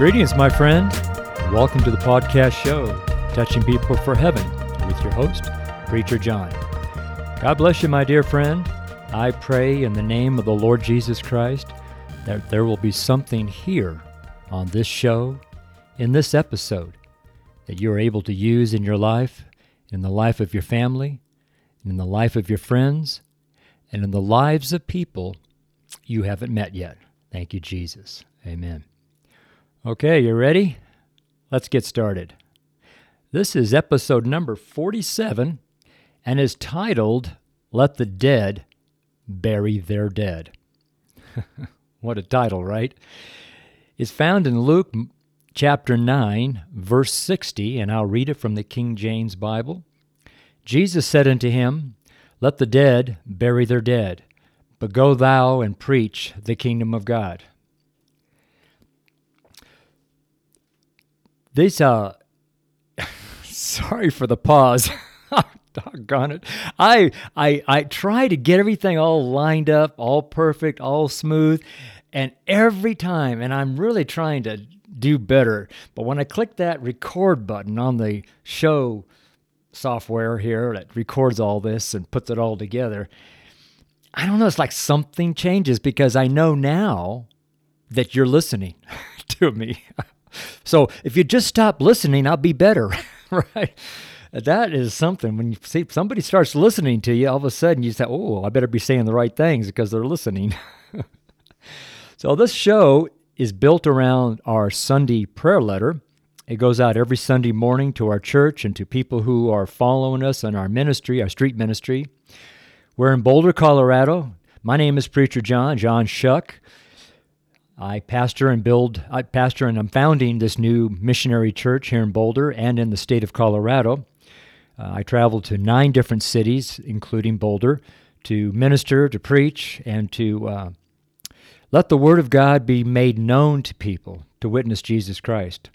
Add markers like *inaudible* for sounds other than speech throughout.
Greetings, my friend. Welcome to the podcast show, Touching People for Heaven, with your host, Preacher John. God bless you, my dear friend. I pray in the name of the Lord Jesus Christ that there will be something here on this show, in this episode, that you are able to use in your life, in the life of your family, in the life of your friends, and in the lives of people you haven't met yet. Thank you, Jesus. Amen. Okay, you ready? Let's get started. This is episode number 47 and is titled Let the Dead Bury Their Dead. *laughs* what a title, right? It's found in Luke chapter 9, verse 60, and I'll read it from the King James Bible. Jesus said unto him, Let the dead bury their dead, but go thou and preach the kingdom of God. This, uh, *laughs* sorry for the pause. *laughs* Doggone it. I, I, I try to get everything all lined up, all perfect, all smooth. And every time, and I'm really trying to do better, but when I click that record button on the show software here that records all this and puts it all together, I don't know, it's like something changes because I know now that you're listening *laughs* to me. So if you just stop listening, I'll be better, *laughs* right? That is something when you see somebody starts listening to you, all of a sudden you say, Oh, I better be saying the right things because they're listening. *laughs* so this show is built around our Sunday prayer letter. It goes out every Sunday morning to our church and to people who are following us in our ministry, our street ministry. We're in Boulder, Colorado. My name is Preacher John, John Shuck. I pastor and build, I pastor and I'm founding this new missionary church here in Boulder and in the state of Colorado. Uh, I travel to nine different cities, including Boulder, to minister, to preach, and to uh, let the Word of God be made known to people, to witness Jesus Christ.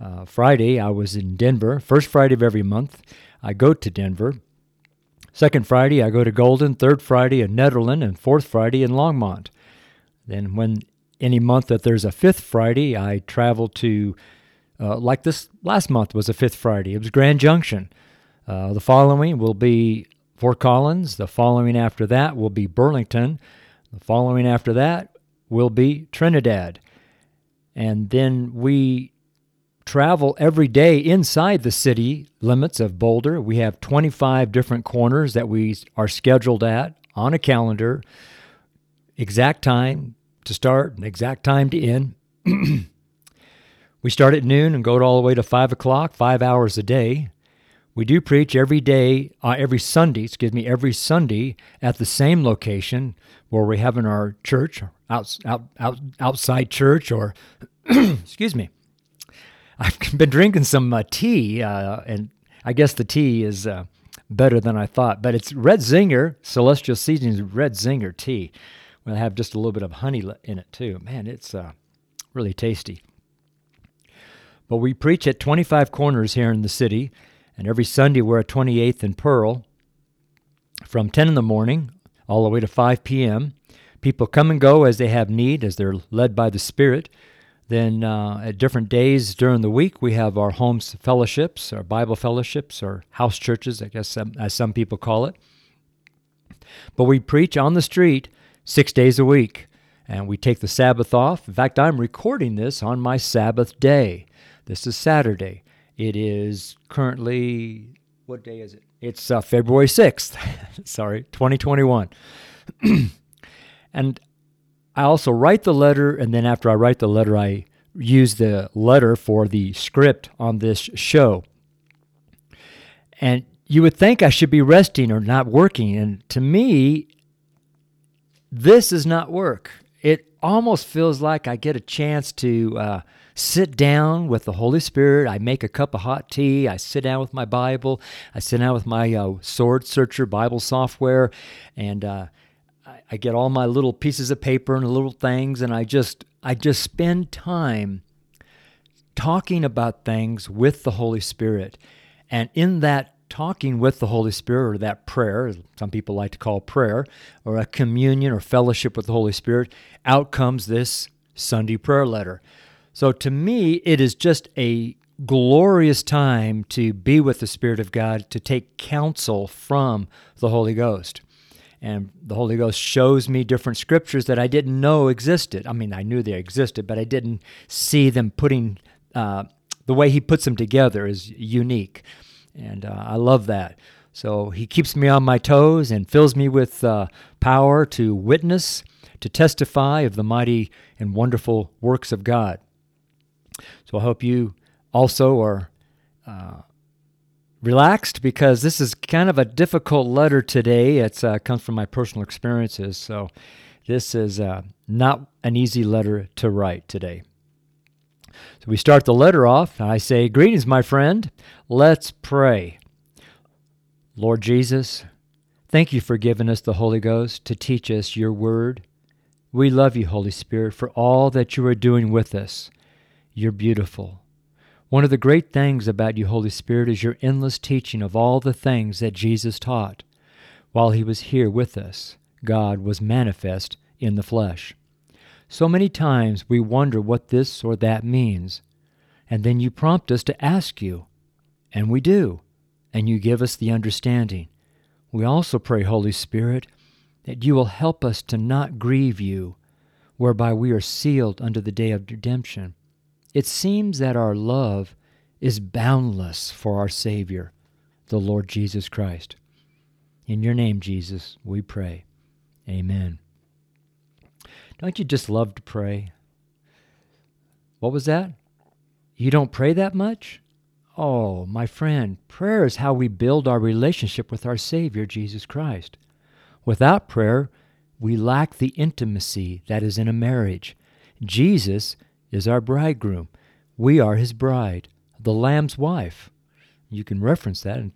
Uh, Friday, I was in Denver. First Friday of every month, I go to Denver. Second Friday, I go to Golden. Third Friday in Nederland, and fourth Friday in Longmont. Then, when any month that there's a fifth Friday, I travel to, uh, like this last month was a fifth Friday. It was Grand Junction. Uh, the following will be Fort Collins. The following after that will be Burlington. The following after that will be Trinidad. And then we travel every day inside the city limits of Boulder. We have 25 different corners that we are scheduled at on a calendar, exact time, to start and exact time to end. *clears throat* we start at noon and go all the way to 5 o'clock, five hours a day. We do preach every day, uh, every Sunday, excuse me, every Sunday at the same location where we have in our church, out, out, out, outside church, or, *clears throat* excuse me. I've *laughs* been drinking some uh, tea, uh, and I guess the tea is uh, better than I thought, but it's Red Zinger, Celestial Seasonings Red Zinger tea. We'll have just a little bit of honey in it too. Man, it's uh, really tasty. But we preach at 25 corners here in the city, and every Sunday we're at 28th and Pearl from 10 in the morning all the way to 5 p.m. People come and go as they have need, as they're led by the Spirit. Then uh, at different days during the week, we have our homes fellowships, our Bible fellowships, or house churches, I guess, as some people call it. But we preach on the street six days a week. And we take the Sabbath off. In fact, I'm recording this on my Sabbath day. This is Saturday. It is currently, what day is it? It's uh, February 6th. *laughs* Sorry, 2021. *clears throat* and I also write the letter, and then after I write the letter, I use the letter for the script on this show. And you would think I should be resting or not working. And to me, this is not work. It almost feels like I get a chance to uh, sit down with the Holy Spirit. I make a cup of hot tea. I sit down with my Bible. I sit down with my uh, SwordSearcher Bible software, and uh, I, I get all my little pieces of paper and little things, and I just I just spend time talking about things with the Holy Spirit. And in that talking with the Holy Spirit, or that prayer, some people like to call prayer, or a communion or fellowship with the Holy Spirit, out comes this Sunday prayer letter. So to me, it is just a glorious time to be with the Spirit of God, to take counsel from the Holy Ghost. And the Holy Ghost shows me different scriptures that I didn't know existed. I mean, I knew they existed, but I didn't see them putting, uh, the way He puts them together is unique. And uh, I love that. So He keeps me on my toes and fills me with uh, power to witness, to testify of the mighty and wonderful works of God. So I hope you also are uh, relaxed because this is kind of a difficult letter today. It uh, comes from my personal experiences. So this is uh, not an easy letter to write today. So we start the letter off. And I say, Greetings, my friend. Let's pray. Lord Jesus, thank you for giving us the Holy Ghost to teach us your word. We love you, Holy Spirit, for all that you are doing with us. You're beautiful. One of the great things about you, Holy Spirit, is your endless teaching of all the things that Jesus taught. While he was here with us, God was manifest in the flesh. So many times we wonder what this or that means, and then you prompt us to ask you, and we do, and you give us the understanding. We also pray, Holy Spirit, that you will help us to not grieve you, whereby we are sealed unto the day of redemption. It seems that our love is boundless for our Savior, the Lord Jesus Christ. In your name, Jesus, we pray. Amen. Don't you just love to pray? What was that? You don't pray that much? Oh, my friend, prayer is how we build our relationship with our Savior, Jesus Christ. Without prayer, we lack the intimacy that is in a marriage. Jesus is our bridegroom. We are his bride, the Lamb's wife. You can reference that in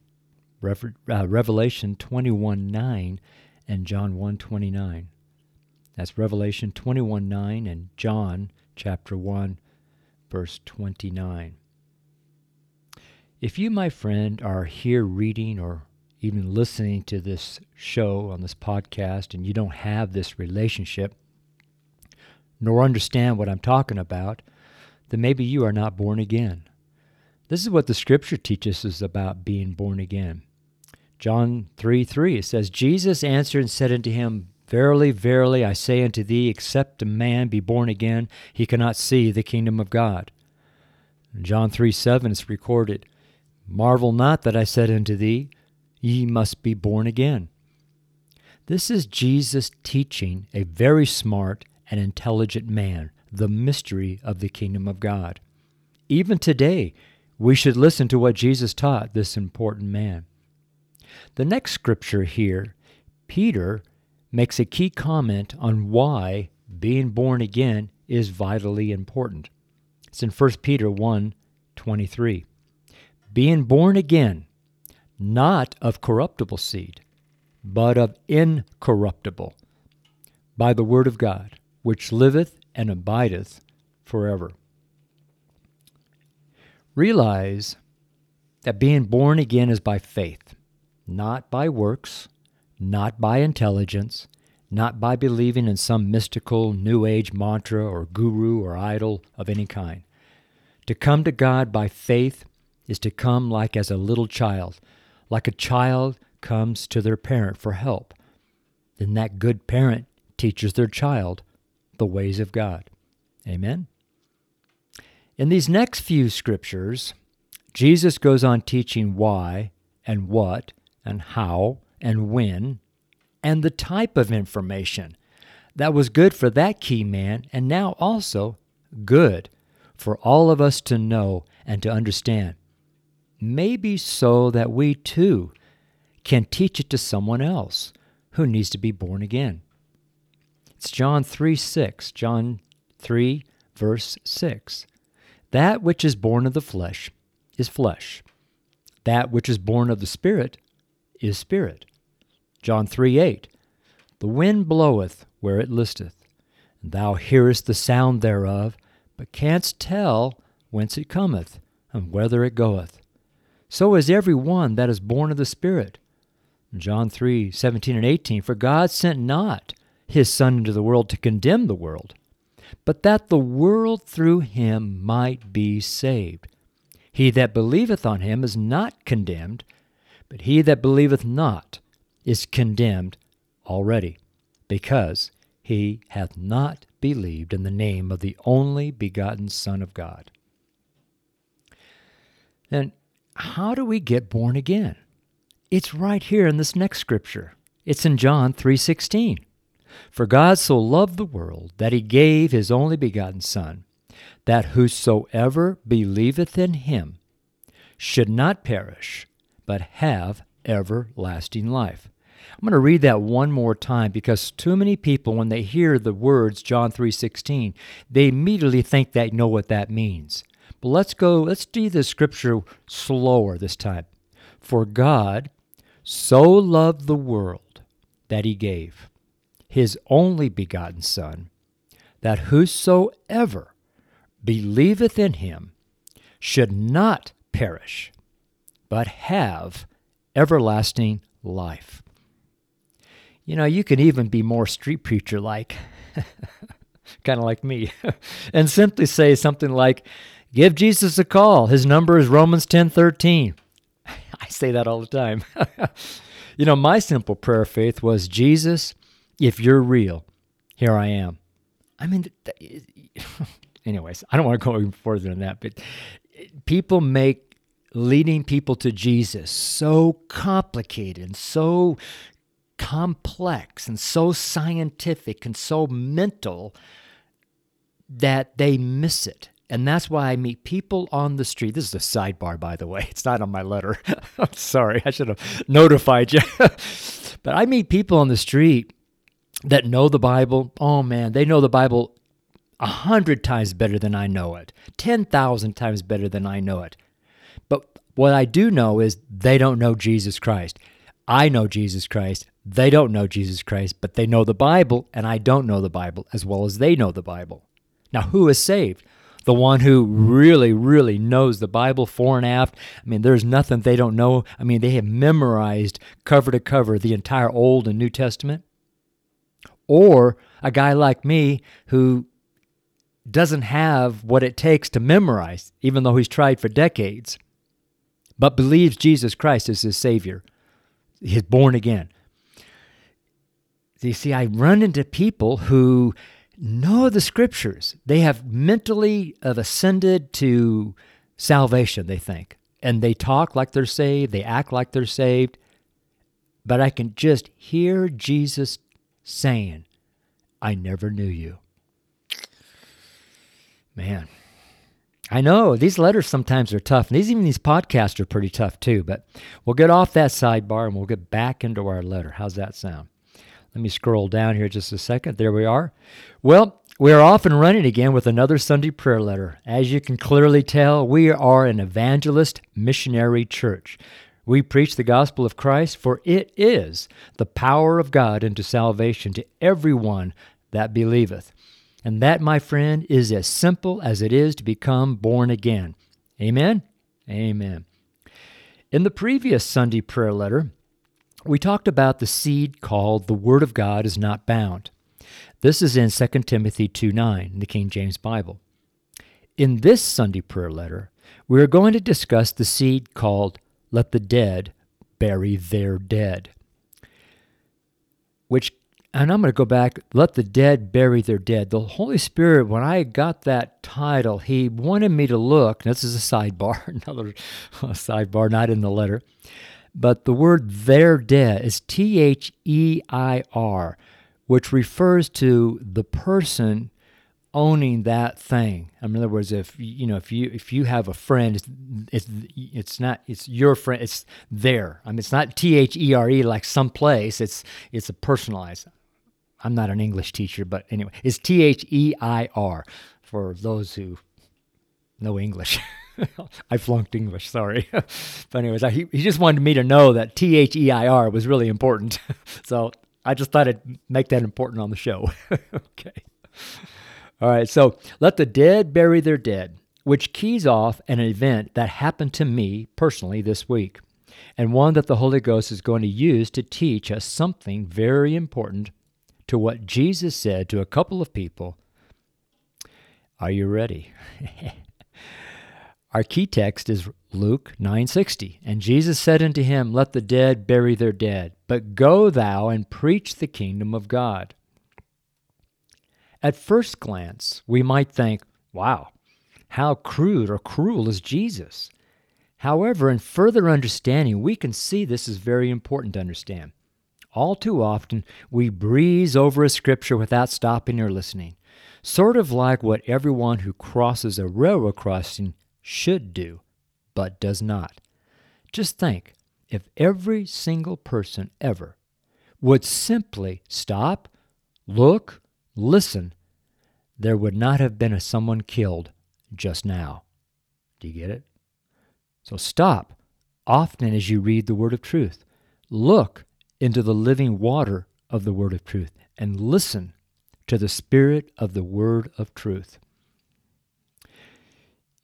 uh, Revelation 21 9 and John 1 29. That's Revelation 21 9 and John chapter 1, verse 29. If you, my friend, are here reading or even listening to this show on this podcast and you don't have this relationship, nor understand what I'm talking about, then maybe you are not born again. This is what the scripture teaches us about being born again. John 3 3, it says, Jesus answered and said unto him, Verily, verily, I say unto thee, except a man be born again, he cannot see the kingdom of God. John 3 7 is recorded, Marvel not that I said unto thee, Ye must be born again. This is Jesus teaching a very smart and intelligent man, the mystery of the kingdom of God. Even today, we should listen to what Jesus taught this important man. The next scripture here, Peter makes a key comment on why being born again is vitally important. It's in 1 Peter 1 23. Being born again, not of corruptible seed, but of incorruptible, by the word of God, which liveth and abideth forever. Realize that being born again is by faith, not by works, not by intelligence, not by believing in some mystical New Age mantra or guru or idol of any kind. To come to God by faith is to come like as a little child, like a child comes to their parent for help. Then that good parent teaches their child the ways of God. Amen. In these next few scriptures, Jesus goes on teaching why and what and how and when and the type of information that was good for that key man and now also good for all of us to know and to understand. Maybe so that we too can teach it to someone else who needs to be born again. It's John 3 6. John 3, verse 6. That which is born of the flesh is flesh. That which is born of the Spirit is spirit. John 3 8. The wind bloweth where it listeth, and thou hearest the sound thereof, but canst tell whence it cometh, and whither it goeth. So is every one that is born of the Spirit. John 3 17 and 18. For God sent not his Son into the world to condemn the world, but that the world through him might be saved. He that believeth on him is not condemned, but he that believeth not is condemned already, because he hath not believed in the name of the only begotten Son of God. Then, how do we get born again? It's right here in this next scripture. It's in John 3:16. For God so loved the world that he gave his only begotten Son, that whosoever believeth in him should not perish, but have everlasting life. I'm going to read that one more time because too many people when they hear the words John 3:16, they immediately think they know what that means. But let's go, let's do the scripture slower this time. For God so loved the world that he gave his only begotten Son, that whosoever believeth in him should not perish, but have everlasting life. You know, you can even be more street preacher like, *laughs* kind of like me, *laughs* and simply say something like, Give Jesus a call. His number is Romans 10 13. *laughs* I say that all the time. you know, my simple prayer faith was Jesus, if you're real, here I am. I mean, anyways, I don't want to go even further than that, but people make leading people to Jesus so complicated and so complex and so scientific and so mental that they miss it. And that's why I meet people on the street. This is a sidebar, by the way. *laughs* It's not on my letter. *laughs* I'm sorry. I should have notified you. *laughs* but I meet people on the street that know the Bible, oh man, they know the Bible a hundred times better than I know it, 10,000 times better than I know it. But what I do know is they don't know Jesus Christ. I know Jesus Christ. They don't know Jesus Christ, but they know the Bible, and I don't know the Bible as well as they know the Bible. Now, who is saved? The one who really, really knows the Bible fore and aft. I mean, there's nothing they don't know. I mean, they have memorized cover to cover the entire Old and New Testament or a guy like me who doesn't have what it takes to memorize, even though he's tried for decades, but believes Jesus Christ is his Savior. He's born again. You see, I run into people who know the scriptures. They have mentally have ascended to salvation, they think. And they talk like they're saved, they act like they're saved. But I can just hear Jesus saying, I never knew you. Man, I know these letters sometimes are tough, and these even these podcasts are pretty tough too. But we'll get off that sidebar and we'll get back into our letter. How's that sound? Let me scroll down here just a second. There we are. Well, we are off and running again with another Sunday prayer letter. As you can clearly tell, we are an evangelist missionary church. We preach the gospel of Christ, for it is the power of God unto salvation to everyone that believeth. And that, my friend, is as simple as it is to become born again. Amen? Amen. In the previous Sunday prayer letter, we talked about the seed called the Word of God is not bound. This is in 2 Timothy 2 9 in the King James Bible. In this Sunday prayer letter, we are going to discuss the seed called let the dead bury their dead. Which, and I'm going to go back, let the dead bury their dead. The Holy Spirit, when I got that title, He wanted me to look, this is a sidebar, *laughs* another sidebar, not in the letter, but the word their dead is T H E I R, which refers to the person owning that thing. In other words, if you know, if you if you have a friend, it's it's, it's not it's your friend. It's there. I mean, it's not T H E R E like someplace. It's it's a personalized. I'm not an English teacher, but anyway, it's T H E I R for those who know English. *laughs* I flunked English, sorry. *laughs* but anyways, I, he, he just wanted me to know that T H E I R was really important. *laughs* so I just thought I'd make that important on the show. okay. All right, so let the dead bury their dead, which keys off an event that happened to me personally this week, and one that the Holy Ghost is going to use to teach us something very important to what Jesus said to a couple of people Are you ready? Our key text is Luke 9:60. And Jesus said unto him, Let the dead bury their dead, but go thou and preach the kingdom of God. At first glance, we might think, wow, how crude or cruel is Jesus? However, in further understanding, we can see this is very important to understand. All too often, we breeze over a scripture without stopping or listening, sort of like what everyone who crosses a railroad crossing should do, but does not. Just think if every single person ever would simply stop, look, listen, there would not have been a someone killed just now. Do you get it? So stop often as you read the word of truth. Look into the living water of the word of truth and listen to the spirit of the word of truth.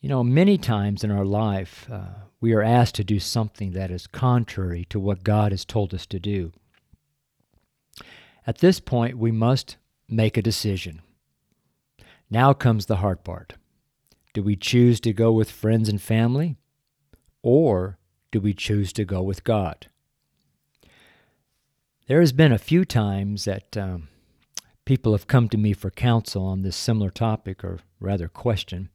You know, many times in our life, uh, we are asked to do something that is contrary to what God has told us to do. At this point, we must make a decision. Now comes the hard part. Do we choose to go with friends and family, or do we choose to go with God? There has been a few times that um, people have come to me for counsel on this similar topic, or rather question.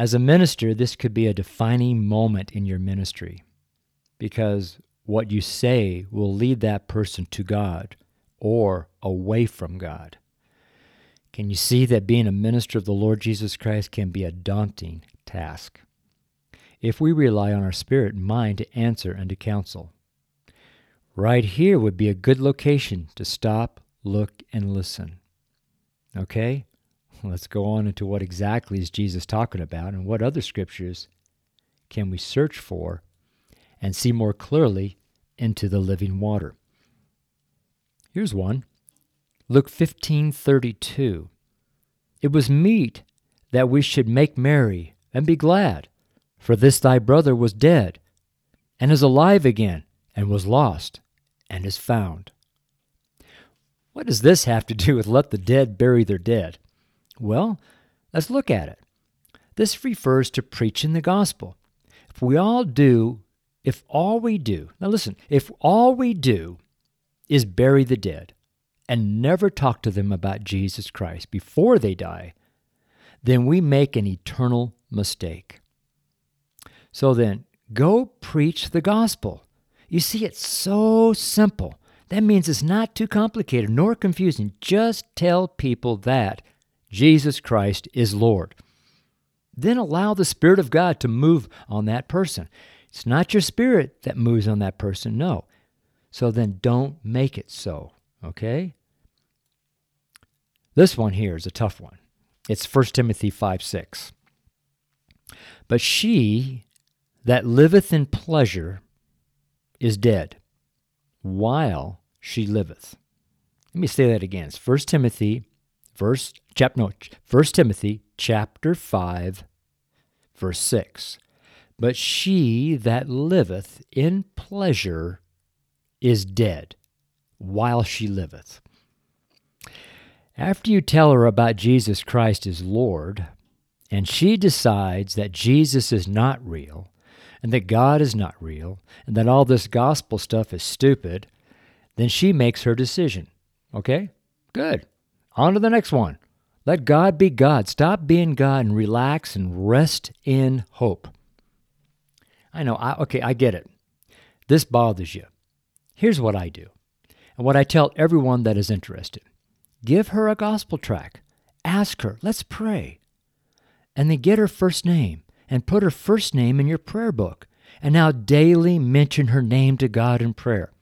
As a minister, this could be a defining moment in your ministry because what you say will lead that person to God or away from God. Can you see that being a minister of the Lord Jesus Christ can be a daunting task? If we rely on our spirit and mind to answer and to counsel. Right here would be a good location to stop, look, and listen. Okay? Let's go on into what exactly is Jesus talking about and what other scriptures can we search for and see more clearly into the living water. Here's one. Luke 15:32. It was meet that we should make merry and be glad, for this thy brother was dead and is alive again, and was lost and is found. What does this have to do with let the dead bury their dead? Well, let's look at it. This refers to preaching the gospel. If we all do, if all we do, now listen, if all we do is bury the dead and never talk to them about Jesus Christ before they die, then we make an eternal mistake. So then, go preach the gospel. You see, it's so simple. That means it's not too complicated nor confusing. Just tell people that Jesus Christ is Lord. Then allow the Spirit of God to move on that person. It's not your spirit that moves on that person, no. So then don't make it so, okay? This one here is a tough one. It's 1 Timothy 5 6. But she that liveth in pleasure is dead while she liveth. Let me say that again. It's 1 Timothy verse chap no, 1 Timothy chapter 5 verse 6. But she that liveth in pleasure is dead while she liveth. After you tell her about Jesus Christ as Lord, and she decides that Jesus is not real, and that God is not real, and that all this gospel stuff is stupid, then she makes her decision. Okay? Good. On to the next one. Let God be God. Stop being God and relax and rest in hope. I know, I, okay, I get it. This bothers you. Here's what I do, and what I tell everyone that is interested give her a gospel tract. Ask her, let's pray. And then get her first name and put her first name in your prayer book. And now daily mention her name to God in prayer.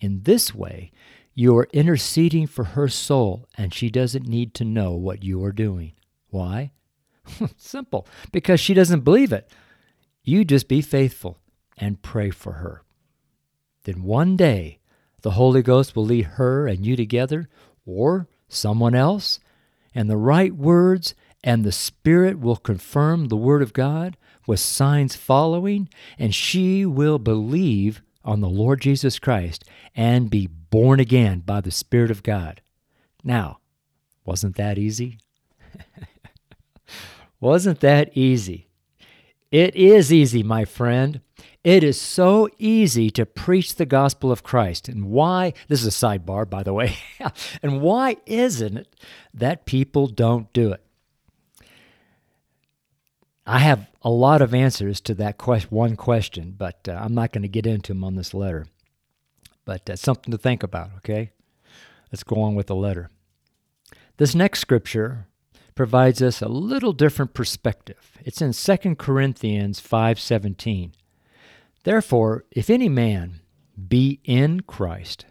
In this way, you are interceding for her soul, and she doesn't need to know what you are doing. Why? *laughs* Simple. Because she doesn't believe it. You just be faithful and pray for her. Then one day, the Holy Ghost will lead her and you together, or someone else, and the right words and the Spirit will confirm the Word of God with signs following, and she will believe on the Lord Jesus Christ and be born again by the Spirit of God. Now, wasn't that easy? *laughs* Wasn't that easy? It is easy, my friend. It is so easy to preach the gospel of Christ. And why? This is a sidebar, by the way. *laughs* and why isn't it that people don't do it? I have a lot of answers to that quest- one question, but uh, I'm not going to get into them on this letter. But uh, something to think about, okay? Let's go on with the letter. This next scripture provides us a little different perspective. It's in 2 Corinthians 5:17. Therefore, if any man be in Christ,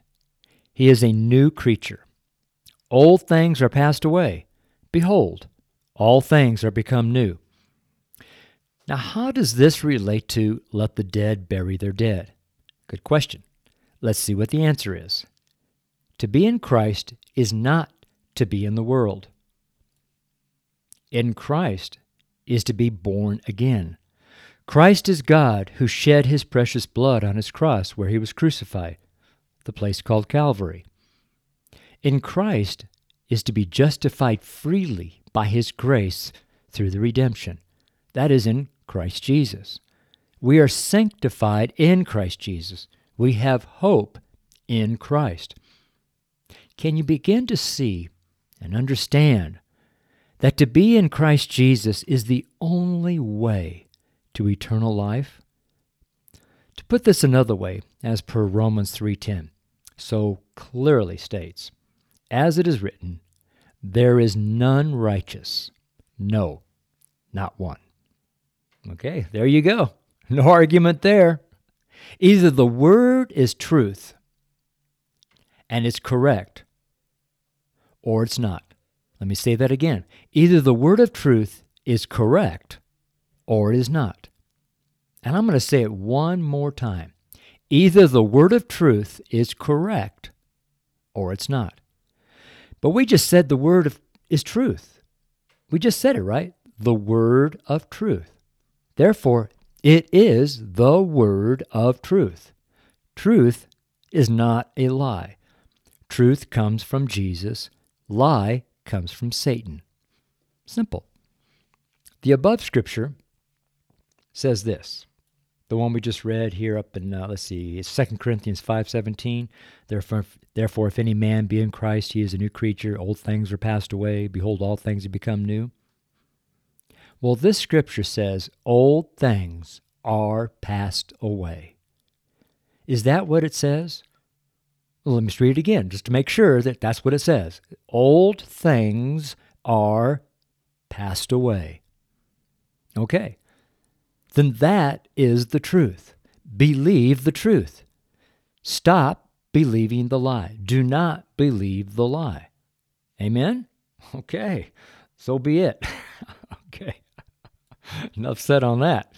he is a new creature. Old things are passed away. Behold, all things are become new. Now, how does this relate to let the dead bury their dead? Good question. Let's see what the answer is. To be in Christ is not to be in the world. In Christ is to be born again. Christ is God who shed his precious blood on his cross where he was crucified, the place called Calvary. In Christ is to be justified freely by his grace through the redemption. That is in Christ Jesus. We are sanctified in Christ Jesus. We have hope in Christ. Can you begin to see and understand that to be in Christ Jesus is the only way to eternal life? To put this another way, as per Romans 3:10, so clearly states, as it is written, there is none righteous, no, not one. Okay, there you go. No argument there. Either the word is truth and it's correct, or it's not. Let me say that again. Either the word of truth is correct or it is not. And I'm going to say it one more time. Either the word of truth is correct or it's not. But we just said the word of, is truth. We just said it, right? The word of truth. Therefore, it is the word of truth. Truth is not a lie. Truth comes from Jesus. Lie comes from Satan. Simple. The above scripture says this. The one we just read here up in uh, let's see, it's 2 Corinthians 5:17. Therefore therefore if any man be in Christ, he is a new creature. Old things are passed away, behold all things have become new. Well, this scripture says old things are passed away. Is that what it says? Well, let me read it again just to make sure that that's what it says. Old things are passed away. Okay. Then that is the truth. Believe the truth. Stop believing the lie. Do not believe the lie. Amen? *laughs* Okay. So be it. *laughs* okay. *laughs* Enough said on that.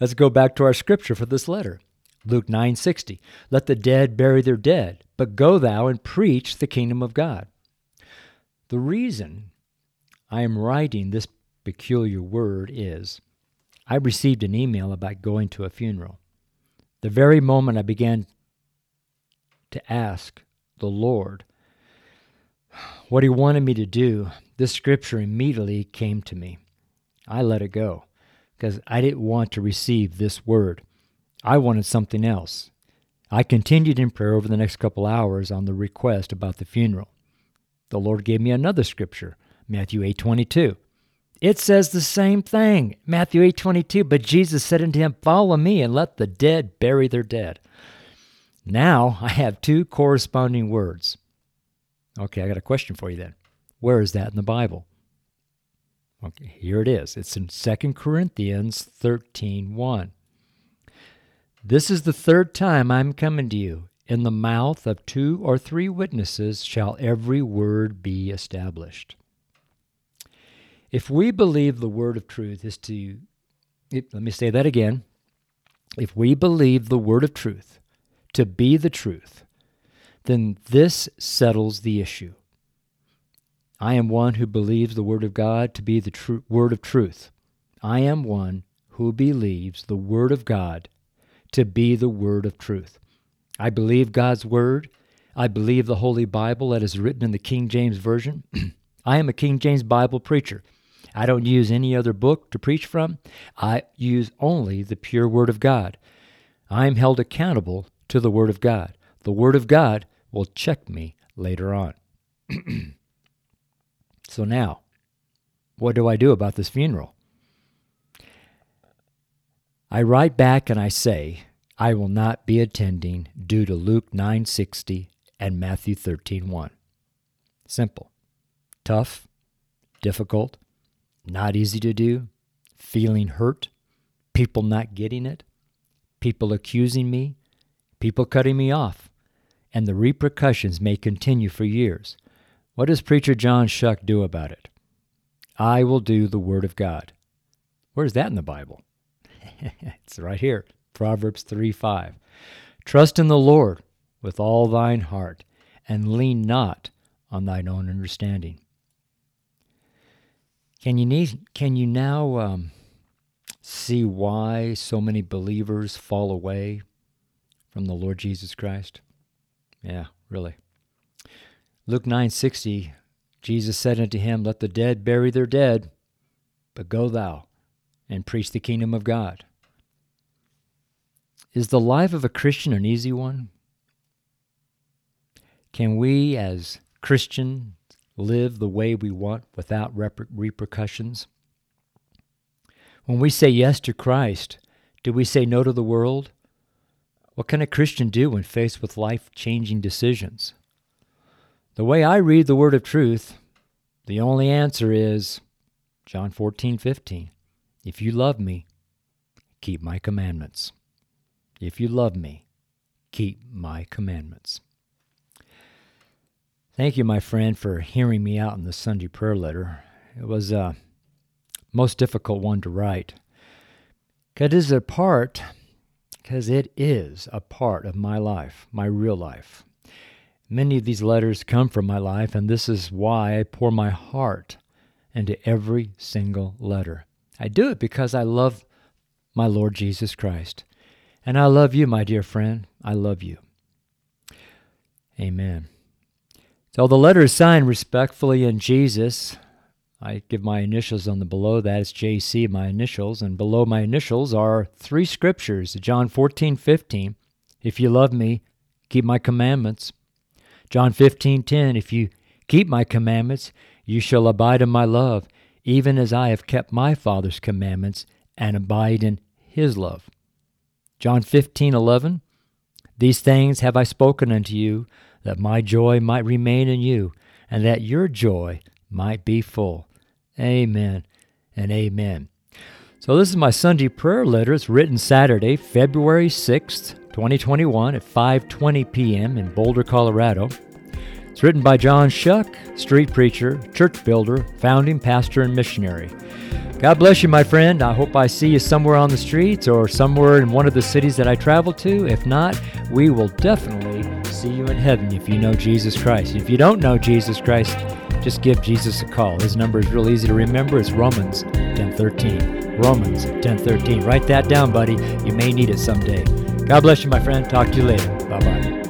Let's go back to our scripture for this letter. Luke 9:60 Let the dead bury their dead, but go thou and preach the kingdom of God. The reason I am writing this peculiar word is I received an email about going to a funeral. The very moment I began to ask the Lord what he wanted me to do, this scripture immediately came to me. I let it go because I didn't want to receive this word. I wanted something else. I continued in prayer over the next couple hours on the request about the funeral. The Lord gave me another scripture, Matthew 8:22. It says the same thing, Matthew 8:22, but Jesus said unto him, "Follow me and let the dead bury their dead." Now I have two corresponding words. Okay, I got a question for you then. Where is that in the Bible? Okay, here it is. It's in 2 Corinthians 13:1. This is the third time I'm coming to you. In the mouth of two or three witnesses shall every word be established. If we believe the word of truth is to, let me say that again. If we believe the word of truth to be the truth, then this settles the issue. I am one who believes the word of God to be the tr- word of truth. I am one who believes the word of God to be the word of truth. I believe God's word. I believe the Holy Bible that is written in the King James Version. *clears throat* I am a King James Bible preacher. I don't use any other book to preach from. I use only the pure Word of God. I am held accountable to the Word of God. The Word of God will check me later on. *clears throat* so now, what do I do about this funeral? I write back and I say, I will not be attending due to Luke 9:60 and Matthew 13:1. Simple. Tough, difficult, not easy to do, feeling hurt, people not getting it, people accusing me, people cutting me off, and the repercussions may continue for years. What does preacher John Shuck do about it? I will do the word of God. Where's that in the Bible? *laughs* it's right here. Proverbs 3 5. Trust in the Lord with all thine heart, and lean not on thine own understanding. Can you need, can you now um, see why so many believers fall away from the Lord Jesus Christ? Yeah, really. Luke 9:60 Jesus said unto him, Let the dead bury their dead, but go thou and preach the kingdom of God. Is the life of a Christian an easy one? Can we, as Christians, live the way we want without reper- repercussions? When we say yes to Christ, do we say no to the world? What can a Christian do when faced with life changing decisions? The way I read the word of truth, the only answer is John 14, 15. If you love me, keep my commandments. If you love me, keep my commandments. Thank you, my friend, for hearing me out in the Sunday prayer letter. It was a most difficult one to write. It is a part, because it is a part of my life, my real life. Many of these letters come from my life, and this is why I pour my heart into every single letter. I do it because I love my Lord Jesus Christ. And I love you, my dear friend. I love you. Amen. So the letter is signed respectfully in Jesus. I give my initials on the below that is JC, my initials, and below my initials are three scriptures John 14, 15. If you love me, keep my commandments. John 15:10 If you keep my commandments you shall abide in my love even as I have kept my father's commandments and abide in his love. John 15:11 These things have I spoken unto you that my joy might remain in you and that your joy might be full. Amen and amen. So this is my Sunday prayer letter. It's written Saturday, February 6th, 2021 at 5:20 p.m. in Boulder, Colorado. It's written by John Shuck, street preacher, church builder, founding pastor and missionary. God bless you, my friend. I hope I see you somewhere on the streets or somewhere in one of the cities that I travel to. If not, we will definitely see you in heaven if you know Jesus Christ. If you don't know Jesus Christ, just give Jesus a call. His number is real easy to remember. It's Romans 10:13. Romans 10:13. Write that down, buddy. You may need it someday. God bless you, my friend. Talk to you later. Bye bye.